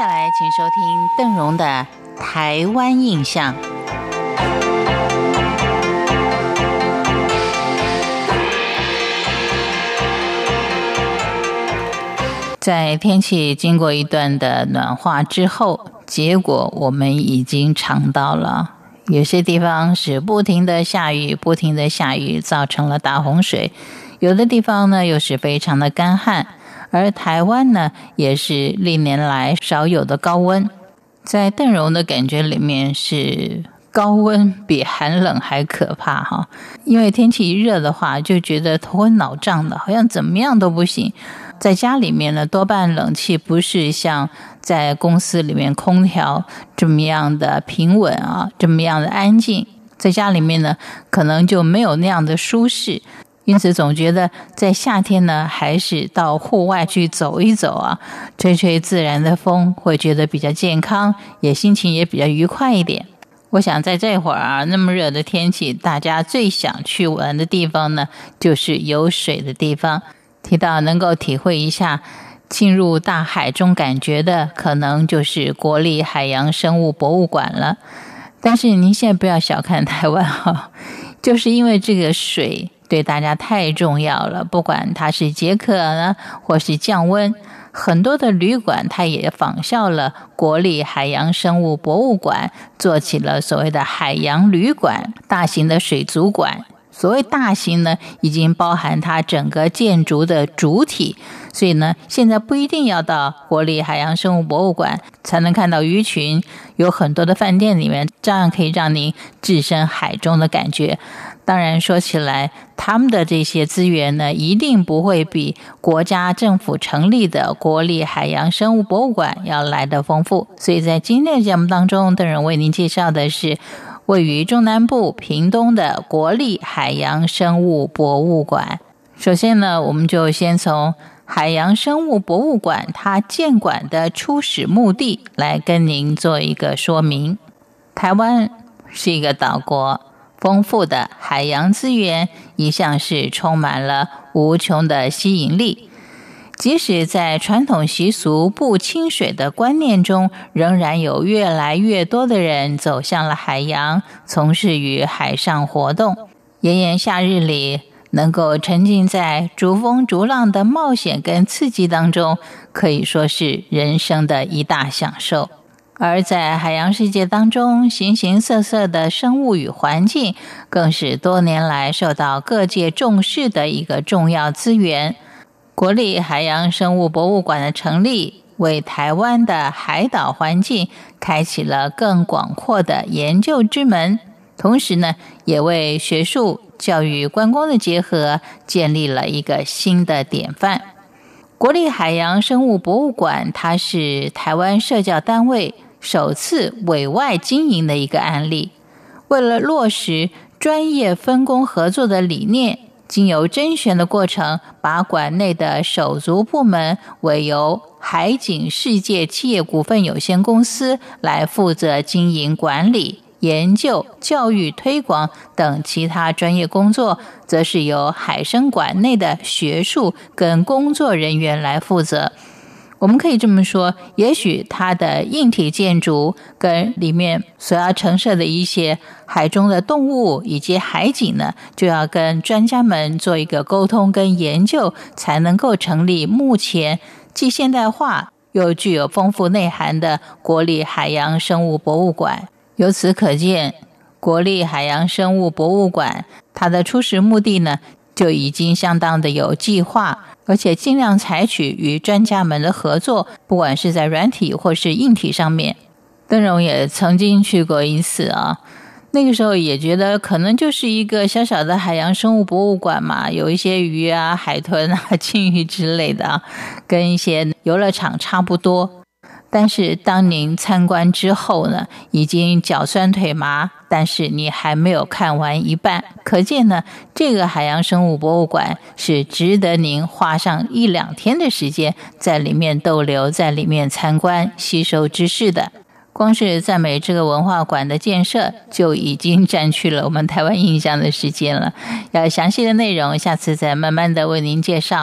下来，请收听邓荣的《台湾印象》。在天气经过一段的暖化之后，结果我们已经尝到了。有些地方是不停的下雨，不停的下雨，造成了大洪水；有的地方呢，又是非常的干旱。而台湾呢，也是历年来少有的高温。在邓荣的感觉里面，是高温比寒冷还可怕哈。因为天气一热的话，就觉得头昏脑胀的，好像怎么样都不行。在家里面呢，多半冷气不是像在公司里面空调这么样的平稳啊，这么样的安静。在家里面呢，可能就没有那样的舒适。因此，总觉得在夏天呢，还是到户外去走一走啊，吹吹自然的风，会觉得比较健康，也心情也比较愉快一点。我想在这会儿啊，那么热的天气，大家最想去玩的地方呢，就是有水的地方。提到能够体会一下进入大海中感觉的，可能就是国立海洋生物博物馆了。但是您现在不要小看台湾哈，就是因为这个水。对大家太重要了，不管它是解渴呢，或是降温，很多的旅馆它也仿效了国立海洋生物博物馆，做起了所谓的海洋旅馆、大型的水族馆。所谓大型呢，已经包含它整个建筑的主体，所以呢，现在不一定要到国立海洋生物博物馆才能看到鱼群，有很多的饭店里面照样可以让您置身海中的感觉。当然，说起来，他们的这些资源呢，一定不会比国家政府成立的国立海洋生物博物馆要来的丰富。所以在今天的节目当中，邓仁为您介绍的是位于中南部屏东的国立海洋生物博物馆。首先呢，我们就先从海洋生物博物馆它建馆的初始目的来跟您做一个说明。台湾是一个岛国。丰富的海洋资源一向是充满了无穷的吸引力，即使在传统习俗不亲水的观念中，仍然有越来越多的人走向了海洋，从事于海上活动。炎炎夏日里，能够沉浸在逐风逐浪的冒险跟刺激当中，可以说是人生的一大享受。而在海洋世界当中，形形色色的生物与环境，更是多年来受到各界重视的一个重要资源。国立海洋生物博物馆的成立，为台湾的海岛环境开启了更广阔的研究之门，同时呢，也为学术、教育、观光的结合建立了一个新的典范。国立海洋生物博物馆，它是台湾社教单位。首次委外经营的一个案例，为了落实专业分工合作的理念，经由甄选的过程，把馆内的手足部门委由海景世界企业股份有限公司来负责经营管理、研究、教育推广等其他专业工作，则是由海生馆内的学术跟工作人员来负责。我们可以这么说，也许它的硬体建筑跟里面所要陈设的一些海中的动物以及海景呢，就要跟专家们做一个沟通跟研究，才能够成立目前既现代化又具有丰富内涵的国立海洋生物博物馆。由此可见，国立海洋生物博物馆它的初始目的呢，就已经相当的有计划。而且尽量采取与专家们的合作，不管是在软体或是硬体上面。邓荣也曾经去过一次啊，那个时候也觉得可能就是一个小小的海洋生物博物馆嘛，有一些鱼啊、海豚啊、鲸鱼之类的啊，跟一些游乐场差不多。但是当您参观之后呢，已经脚酸腿麻，但是你还没有看完一半，可见呢，这个海洋生物博物馆是值得您花上一两天的时间在里面逗留，在里面参观、吸收知识的。光是赞美这个文化馆的建设，就已经占据了我们台湾印象的时间了。要详细的内容，下次再慢慢的为您介绍。